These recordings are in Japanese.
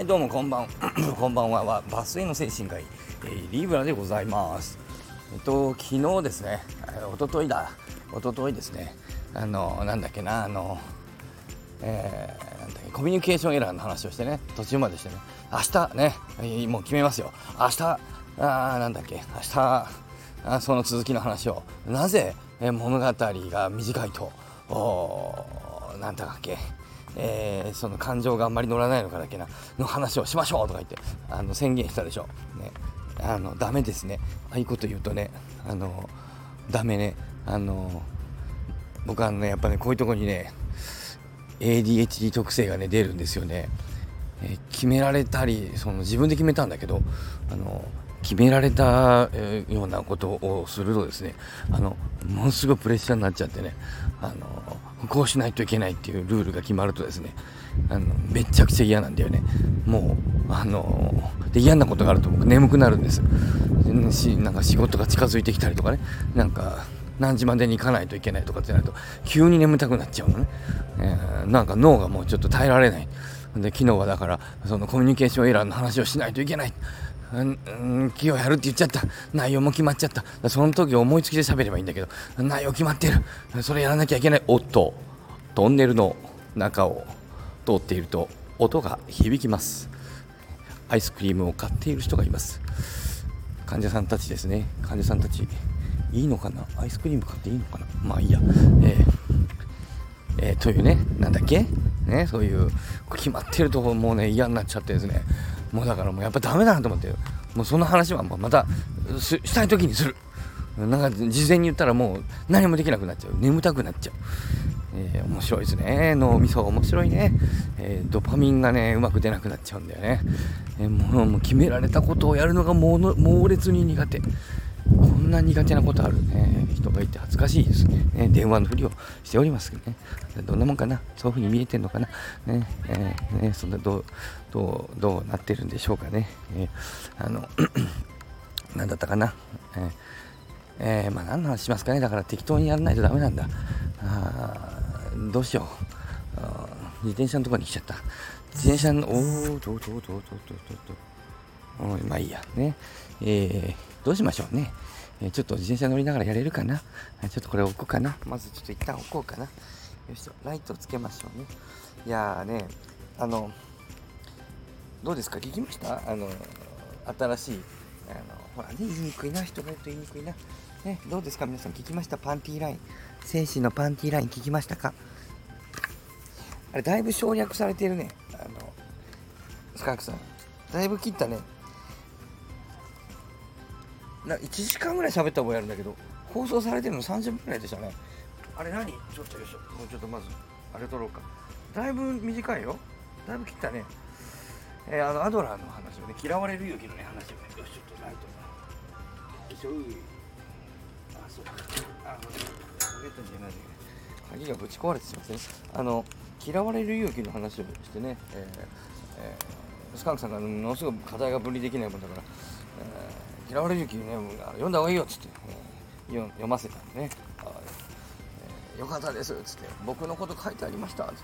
はいどうもこんばん こんばんははバスへの精神科医、えー、リーブラでございます。えっと昨日ですね一昨日だ一昨日ですねあのなんだっけなあのえー、なんだっけコミュニケーションエラーの話をしてね途中までしてね明日ねもう決めますよ。明日あなんだっけ明日あその続きの話をなぜ、え物語が短いとなんだっけえー、その感情があんまり乗らないのかだけなの話をしましょうとか言ってあの宣言したでしょ。ね、あのダメですね。ああいうこと言うとね、あのダメね。あの僕はねやっぱねこういうとこにね ADHD 特性がね出るんですよね。えー、決められたりその自分で決めたんだけどあの決められた、え、ようなことをするとですねあのものすごいプレッシャーになっちゃってねあのこうしないといけないっていうルールが決まるとですねあのめちゃくちゃ嫌なんだよね。もうあので嫌なことがあると僕眠くなるんです。しなんか仕事が近づいてきたりとかねなんか何時までに行かないといけないとかってなると急に眠たくなっちゃうのね、えー、なんか脳がもうちょっと耐えられない。で昨日はだからそのコミュニケーションエラーの話をしないといけない。うん、今日やるって言っちゃった。内容も決まっちゃった。その時思いつきで喋ればいいんだけど、内容決まってる。それやらなきゃいけない。おっと、トンネルの中を通っていると音が響きます。アイスクリームを買っている人がいます。患者さんたちですね。患者さんたち、いいのかな？アイスクリーム買っていいのかな？まあいいや。えーえー、というね、なんだっけ？ね、そういう決まってるとこもうね嫌になっちゃってですねもうだからもうやっぱダメだなと思って。もうその話はもうまたしたい時にする。なんか事前に言ったらもう何もできなくなっちゃう。眠たくなっちゃう、えー、面白いですね。脳みそ面白いね、えー、ドパミンがねうまく出なくなっちゃうんだよね、えー、もう決められたことをやるのがもう猛烈に苦手。んな苦手なことあるね。人がいて恥ずかしいですね。ね電話のふりをしておりますけどね。どんなもんかな。そういうふうに見えてんのかな。ねえー、ねそんなどうどうどうなってるんでしょうかね、えー、あの 何だったかな、えーえー、まあ何の話しますかね。だから適当にやらないとダメなんだ。あどうしよう。自転車のとこに来ちゃった。自転車のおおどうどうどうどうどうどうどうまあいいや。ね。えーどうしましょうね。え、ちょっと自転車乗りながらやれるかな？ちょっとこれ置こうかな？まずちょっと一旦置こうかな。よいしょ。ライトをつけましょうね。いやーね、あの、どうですか？聞きました？あの、新しい、あの、ほらね、言いにくいな。人が言うと言いにくいな。ね、どうですか？皆さん聞きました？パンティーライン。戦士のパンティーライン聞きましたか？あれ、だいぶ省略されてるね。あの、スカークさん。だいぶ切ったね。な1時間ぐらい喋った覚えあるんだけど放送されてるの30分ぐらいでしたね。あれ何？ちょっとよいしょもうちょっとまずあれ撮ろうか。だいぶ短いよ。だいぶ切ったね。えー、あのアドラーの話をね嫌われる勇気のね話をね。よしちょっとライトよい。しょあそうか。あのポケットに入れないで。鍵がぶち壊れてしまってねあの嫌われる勇気の話をしてね、えーえー、スカンクさんがものすごく課題が分離できないもんだから、えー嫌われる気にね読んだ方がいいよっつって、読ませたんでね、よかったですっつって僕のこと書いてありましたっつっ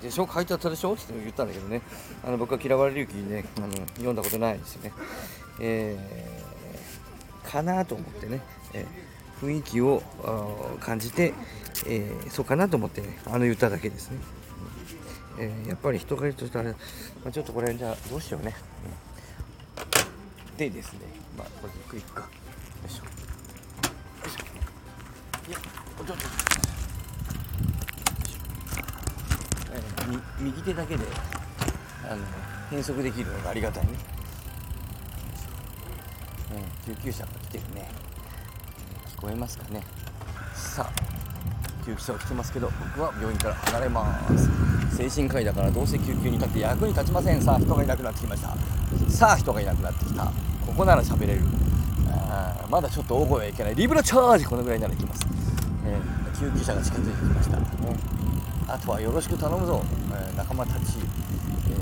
て、でしょ？書いてあったでしょ？っつって言ったんだけどね。あの僕は嫌われる気にねあの読んだことないですよね、えー、かなと思ってね、えー、雰囲気を感じて、えー、そうかなと思ってねあの言っただけですね、えー、やっぱり人がいるとしたら、まあ、ちょっとこれじゃあどうしようね、うん。でですねまあこれゆっくりいくか。よいしょ。よいしょ。いやちょっとえー、右手だけであの変速できるのがありがたいね、えー、救急車が来てるね。聞こえますかね。さあ救急車は来てますけど僕は病院から離れます。精神科医だからどうせ救急に立って役に立ちません。さあ人がいなくなってきました。さあ人がいなくなってきた。ここなら喋れる。あまだちょっと大声はいけない。リブラチャージこのぐらいならいきます、えー、救急車が近づいてきました、ね、あとはよろしく頼むぞ、えー、仲間たち、え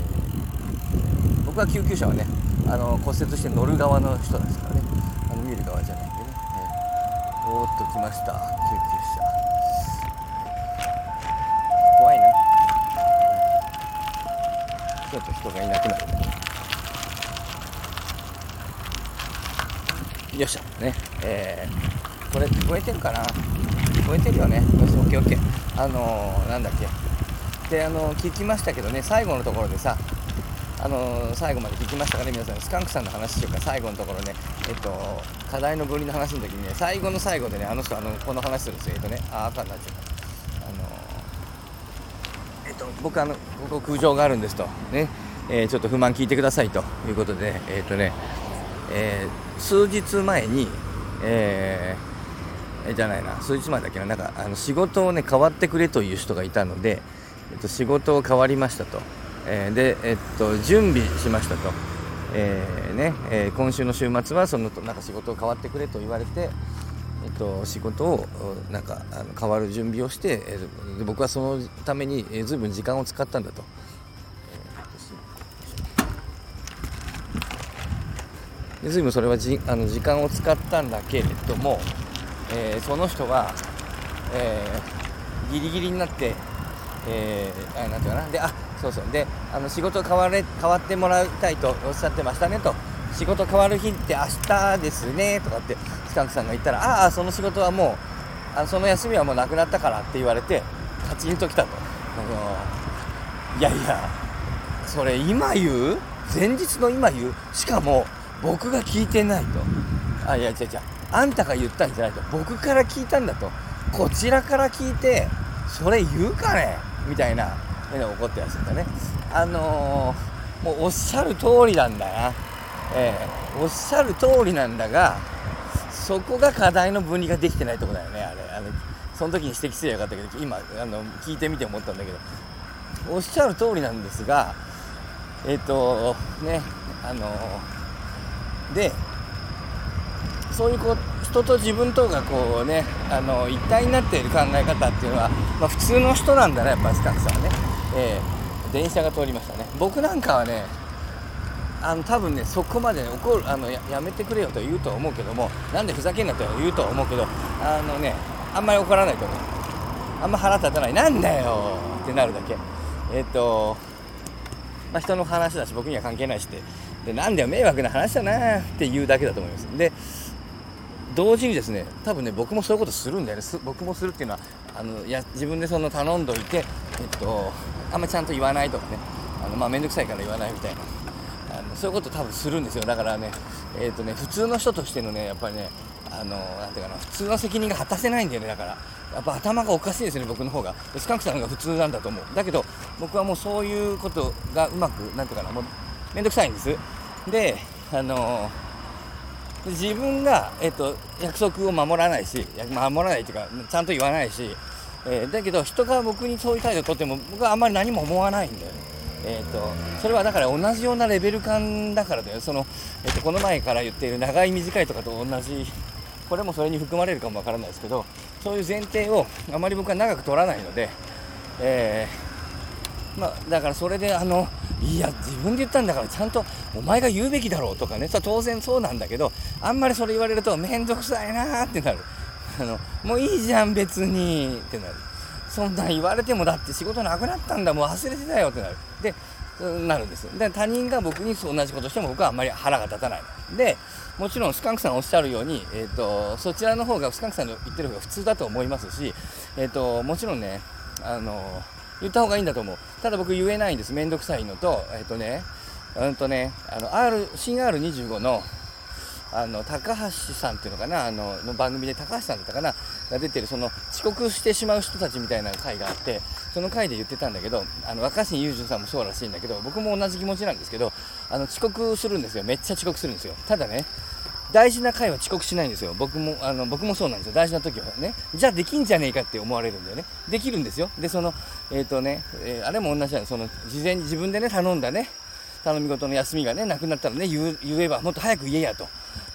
ー、僕は救急車はねあの骨折して乗る側の人ですからね。あの見る側じゃないんでね、えー、おーっと来ました。救急車。怖いな。ちょっと人ががいなくなるよっしゃ。ね。えー、これ聞こえてるかな？聞こえてるよね。よしオッケーオッケー。あのー、なんだっけ。であのー、聞きましたけどね最後のところでさあの最後まで聞きましたかね？皆さんスカンクさんの話というか最後のところねえっと課題の分離の話の時にね最後の最後でねあの人あのこの話するんですよえっとねあ赤になっちゃったあのえっと僕あのここ空調があるんですと。ね、えー、ちょっと不満聞いてくださいということでえっとね、えー、数日前にえー、じゃないな数日前だけななんかあの仕事をね変わってくれという人がいたので、えっと、仕事を変わりましたとえー、で、えっと、準備しましたと、えー、ねえ、今週の週末はそのなんか仕事を変わってくれと言われて、えっと、仕事をなんかあの変わる準備をして、え、僕はそのために、え、ずいぶん時間を使ったんだと。ずいぶんそれはじあの時間を使ったんだけれども、えー、その人は、えー、ギリギリになって、えー、あなんていうかな。であそうそう。であの仕事変われ変わってもらいたいとおっしゃってましたねと。仕事変わる日って明日ですねとかってスカンクさんが言ったらああその仕事はもうあその休みはもうなくなったからって言われてカチンときたと。あのいやいやそれ今言う？前日の今言う？しかも僕が聞いてないと。あいや違う違う。あんたが言ったんじゃないと。僕から聞いたんだと。こちらから聞いてそれ言うかね？みたいな、怒ってらっしゃったね。あのー、もうおっしゃる通りなんだな、えー、おっしゃる通りなんだがそこが課題の分離ができてないとこだよねあれ。あのその時に指摘すればよかったけど今あの聞いてみて思ったんだけど。おっしゃる通りなんですがえっ、ー、とねあのでそういうこう人と自分とがこうねあの一体になっている考え方っていうのは、まあ、普通の人なんだねやっぱスタッフさんはね。えー、電車が通りましたね。僕なんかはねあの多分ねそこまで、ね、怒るあのややめてくれよと言うと思うけどもなんでふざけんなと言うと思うけどあのねあんまり怒らないと思うあんま腹立たない。なんだよってなるだけ。えっ、ー、とまあ、人の話だし僕には関係ないしってでなんだよ迷惑な話だなって言うだけだと思います。で同時にですね多分ね僕もそういうことするんだよね。僕もするっていうのはあのや自分でその頼んどいてえっと、あんまちゃんと言わないとかね。あの、まあ、めんどくさいから言わないみたいな。あのそういうこと多分するんですよ。だからね,、えーとね普通の人としてのねやっぱりねあのなていうかな普通の責任が果たせないんだよね。だからやっぱ頭がおかしいですね僕の方が。スカンクさんが普通なんだと思う。だけど僕はもうそういうことがうまくなんていうかなもうめんどくさいんです。であの自分が、えっと、約束を守らないし守らないというかちゃんと言わないしえー、だけど人が僕にそういう態度をとっても僕はあんまり何も思わないんだよね。えーと、それはだから同じようなレベル感だからだよその、えーと、この前から言っている長い短いとかと同じこれもそれに含まれるかもわからないですけどそういう前提をあまり僕は長く取らないので、えー、まあ、だからそれであのいや自分で言ったんだからちゃんとお前が言うべきだろうとかね。当然そうなんだけどあんまりそれ言われると面倒くさいなってなる。あのもういいじゃん別にってなる。そんなん言われてもだって仕事なくなったんだ。もう忘れてたよってなる。でなるんですで他人が僕に同じことしても僕はあんまり腹が立たない。でもちろんスカンクさんおっしゃるように、えーと、そちらの方がスカンクさんの言ってる方が普通だと思いますし、えーと、もちろんねあの言った方がいいんだと思う。ただ僕言えないんです。めんどくさいのとえっ、とねうんとねあの R 新 R25 のあの高橋さんっていうのかなあのの番組で高橋さんだったかなが出てるその遅刻してしまう人たちみたいな回があってその回で言ってたんだけどあの若新雄純さんもそうらしいんだけど僕も同じ気持ちなんですけどあの遅刻するんですよ。めっちゃ遅刻するんですよ。ただね大事な回は遅刻しないんですよ。僕もあの僕もそうなんですよ。大事な時はね。じゃあできんじゃねえかって思われるんだよね。できるんですよ。でそのえっ、ー、とね、えー、あれも同じなんその事前に自分でね頼んだね。頼み事の休みがねなくなったらね言えばもっと早く言えやと。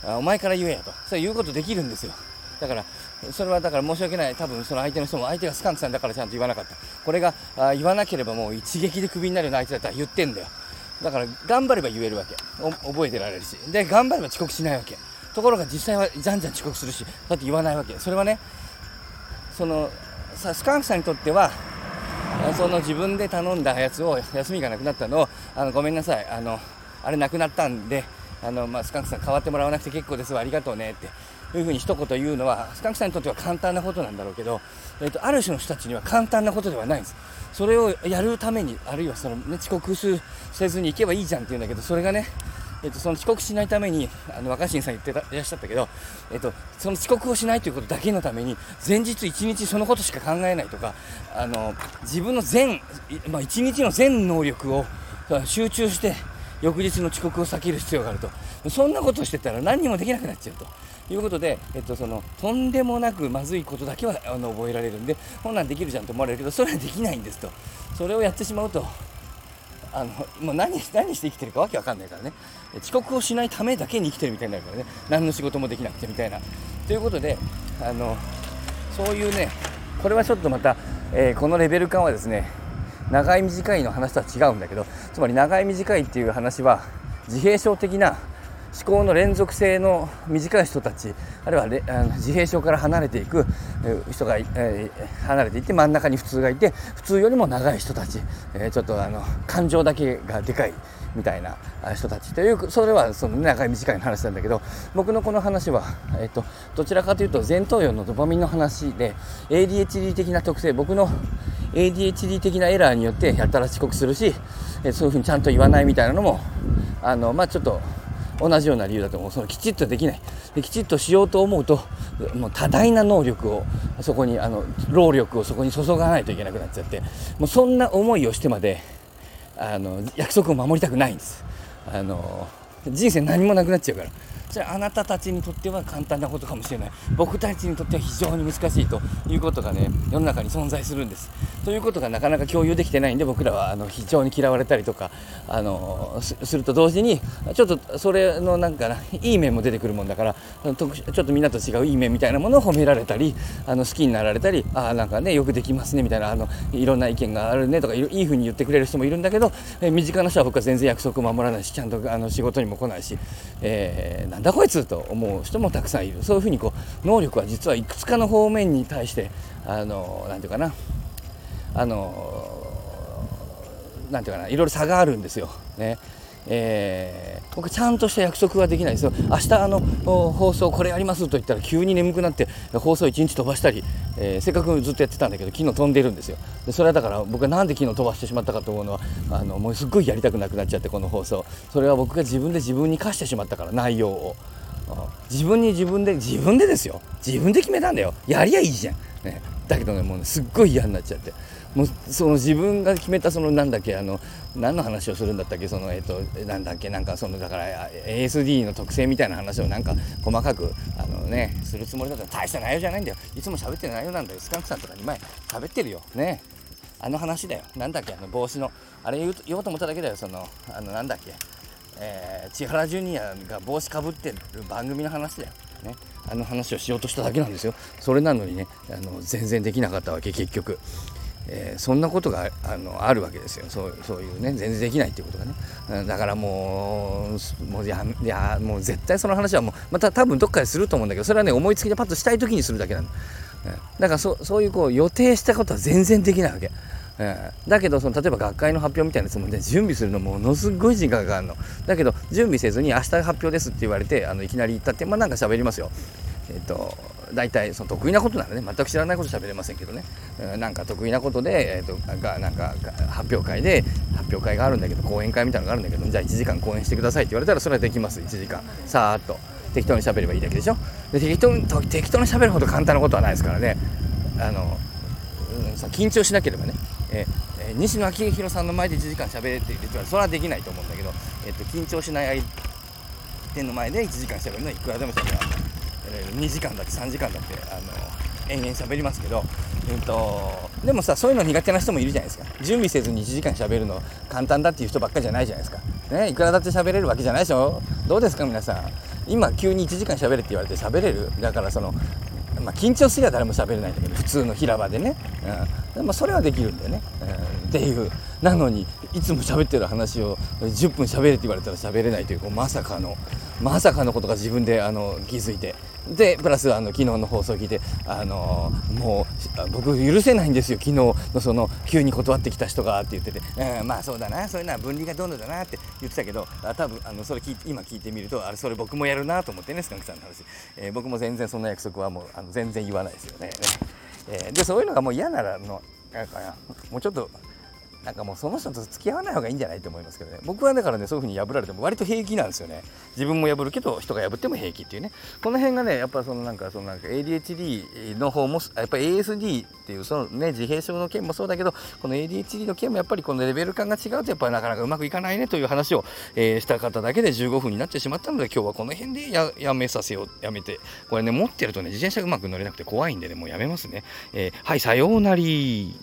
お前から言えやと。そう言うことできるんですよ。だからそれはだから申し訳ない。多分その相手の人も相手がスカンクさんだからちゃんと言わなかった。これがあ言わなければもう一撃でクビになるような相手だったら言ってんだよ。だから頑張れば言えるわけ。覚えてられるし。で頑張れば遅刻しないわけ。ところが実際はじゃんじゃん遅刻するし。だって言わないわけ。それはねそのさスカンクさんにとってはその自分で頼んだやつを休みがなくなったのをあのごめんなさい。あのあれなくなったんであの、まあ、スカンクさん代わってもらわなくて結構ですわ。ありがとうねって。いうふうに一言言うのはスカンクさんにとっては簡単なことなんだろうけど、えーと、ある種の人たちには簡単なことではないんですそれをやるためにあるいはその、ね、遅刻せずに行けばいいじゃんって言うんだけどそれがねえっと、その遅刻しないためにあの若新さん言ってたいらっしゃったけど、えっと、その遅刻をしないということだけのために前日1日そのことしか考えないとかあの自分の全、まあ、1日の全能力を集中して翌日の遅刻を避ける必要があるとそんなことしてたら何にもできなくなっちゃうと。いうことで、えっと、そのとんでもなくまずいことだけはあの覚えられるんでこんなんできるじゃんと思われるけどそれはできないんですと。それをやってしまうとあのもう何何して生きてるかわけわかんないからね。遅刻をしないためだけに生きてるみたいになるからね。何の仕事もできなくてみたいな。ということであのそういうねこれはちょっとまた、えー、このレベル感はですね長い短いの話とは違うんだけどつまり長い短いっていう話は自閉症的な思考の連続性の短い人たちあるいはれあの自閉症から離れていく人が、えー、離れていって真ん中に普通がいて普通よりも長い人たち、えー、ちょっとあの感情だけがでかいみたいな人たちというそれはその長い短い話なんだけど僕のこの話は、えーと、どちらかというと前頭葉のドパミンの話で ADHD 的な特性僕の ADHD 的なエラーによってやたら遅刻するし、えー、そういうふうにちゃんと言わないみたいなのもあの、まあ、ちょっと同じような理由だと思う。そのきちっとできない。できちっとしようと思うともう多大な能力をそこにあの労力をそこに注がないといけなくなっちゃってもうそんな思いをしてまであの約束を守りたくないんです。あの人生何もなくなっちゃうから。じゃあなたたちにとっては簡単なことかもしれない。僕たちにとっては非常に難しいということがね世の中に存在するんです。ということがなかなか共有できてないんで僕らはあの非常に嫌われたりとかあのすると同時にちょっとそれのなんかないい面も出てくるもんだからちょっとみんなと違ういい面みたいなものを褒められたりあの好きになられたりあなんかねよくできますねみたいなあのいろんな意見があるねとかいいふうに言ってくれる人もいるんだけど、身近な人は僕は全然約束を守らないしちゃんとあの仕事にも来ないし、えー、だこいつと思う人もたくさんいる。そういうふうにこう能力は実はいくつかの方面に対してあのなんていうかな。あのなんていうかな。いろいろ差があるんですよ。ね。えー、僕ちゃんとした約束はできないですよ。明日あの放送これやりますと言ったら急に眠くなって放送1日飛ばしたり、えー、せっかくずっとやってたんだけど昨日飛んでるんですよ。でそれはだから僕は何で昨日飛ばしてしまったかと思うのはあのもうすっごいやりたくなくなっちゃってこの放送。それは僕が自分で自分に課してしまったから内容を。自分に自分で自分でですよ。自分で決めたんだよ。やりゃいいじゃん、ね、だけどねもうねすっごい嫌になっちゃって。もうその自分が決めたそのなんだっけあの何の話をするんだったっけそのえっ、となんだっけなんかそのだから ASD の特性みたいな話をなんか細かくあのねするつもりだった。ら大した内容じゃないんだよ。いつも喋ってる内容なんだよ。スカンクさんとかに前喋ってるよ。ね。あの話だよ。なんだっけあの帽子の。あれ言う言おうと思っただけだよ。そのあのなんだっけ。えー、千原ジュニアが帽子かぶってる番組の話だよ、ね、あの話をしようとしただけなんですよ。それなのにねあの全然できなかったわけ結局、えー、そんなことがあのあるわけですよ。そうそういうね全然できないっていうことがね。だからもうもうややもう絶対その話はもうまた多分どっかですると思うんだけどそれはね思いつきでパッとしたい時にするだけなの、だ。からそそういうこう予定したことは全然できないわけ。えー、だけどその例えば学会の発表みたいなやつもね準備するのものすごい時間がかかるの。だけど準備せずに明日発表ですって言われてあのいきなり行ったってまあなんか喋りますよ。えっ、ー、と大体その得意なことならね全く知らないこと喋れませんけどね、なんか得意なことで、えーと、がなんか発表会で発表会があるんだけど講演会みたいなのがあるんだけどじゃあ1時間講演してくださいって言われたらそれはできます。1時間。さーっと。適当に喋ればいいだけでしょ？で適当に適当に喋るほど簡単なことはないですからね。あの、うん、さ緊張しなければね。えー、西野昭弘さんの前で1時間喋れって言ってそれはできないと思うんだけど、えーと、緊張しない相手の前で1時間喋るのはいくらでも喋る、え、2時間だって3時間だってあの延々喋りますけど、えーと、でもさそういうの苦手な人もいるじゃないですか。準備せずに1時間喋るの簡単だっていう人ばっかりじゃないじゃないですか、ね、いくらだって喋れるわけじゃないでしょ。どうですか皆さん。今急に1時間喋れって言われて喋れる？だからそのまあ、緊張すりゃ誰も喋れないんだけど普通の平場でね、うん。まあ、それはできるんだよね、うん、っていう。なのにいつも喋ってる話を10分喋れって言われたら喋れないというこうまさかのまさかのことが自分であの気づいて、でプラスあの昨日の放送を聞いて、あのもう僕許せないんですよ昨日のその急に断ってきた人がって言ってて、うん、まあそうだなそういうのは分離がどんどんだなって言ってたけどあ多分あのそれ聞今聞いてみるとあれそれ僕もやるなと思ってねスカンクさんの話、えー、僕も全然そんな約束はもうあの全然言わないですよね。えー、でそういうのがもう嫌ならのなんかもうちょっとなんかもうその人と付き合わない方がいいんじゃないと思いますけどね。僕はだからねそういう風に破られても割と平気なんですよね。自分も破るけど人が破っても平気っていうね。この辺がねやっぱそのなんかそのなんか ADHD の方もやっぱり ASD っていうそのね自閉症の件もそうだけどこの ADHD の件もやっぱりこのレベル感が違うとやっぱりなかなかうまくいかないねという話を、えー、した方だけで15分になってしまったので今日はこの辺でややめさせようやめて。これね持ってるとね自転車うまく乗れなくて怖いんでねもうやめますね、えー、はいさようなり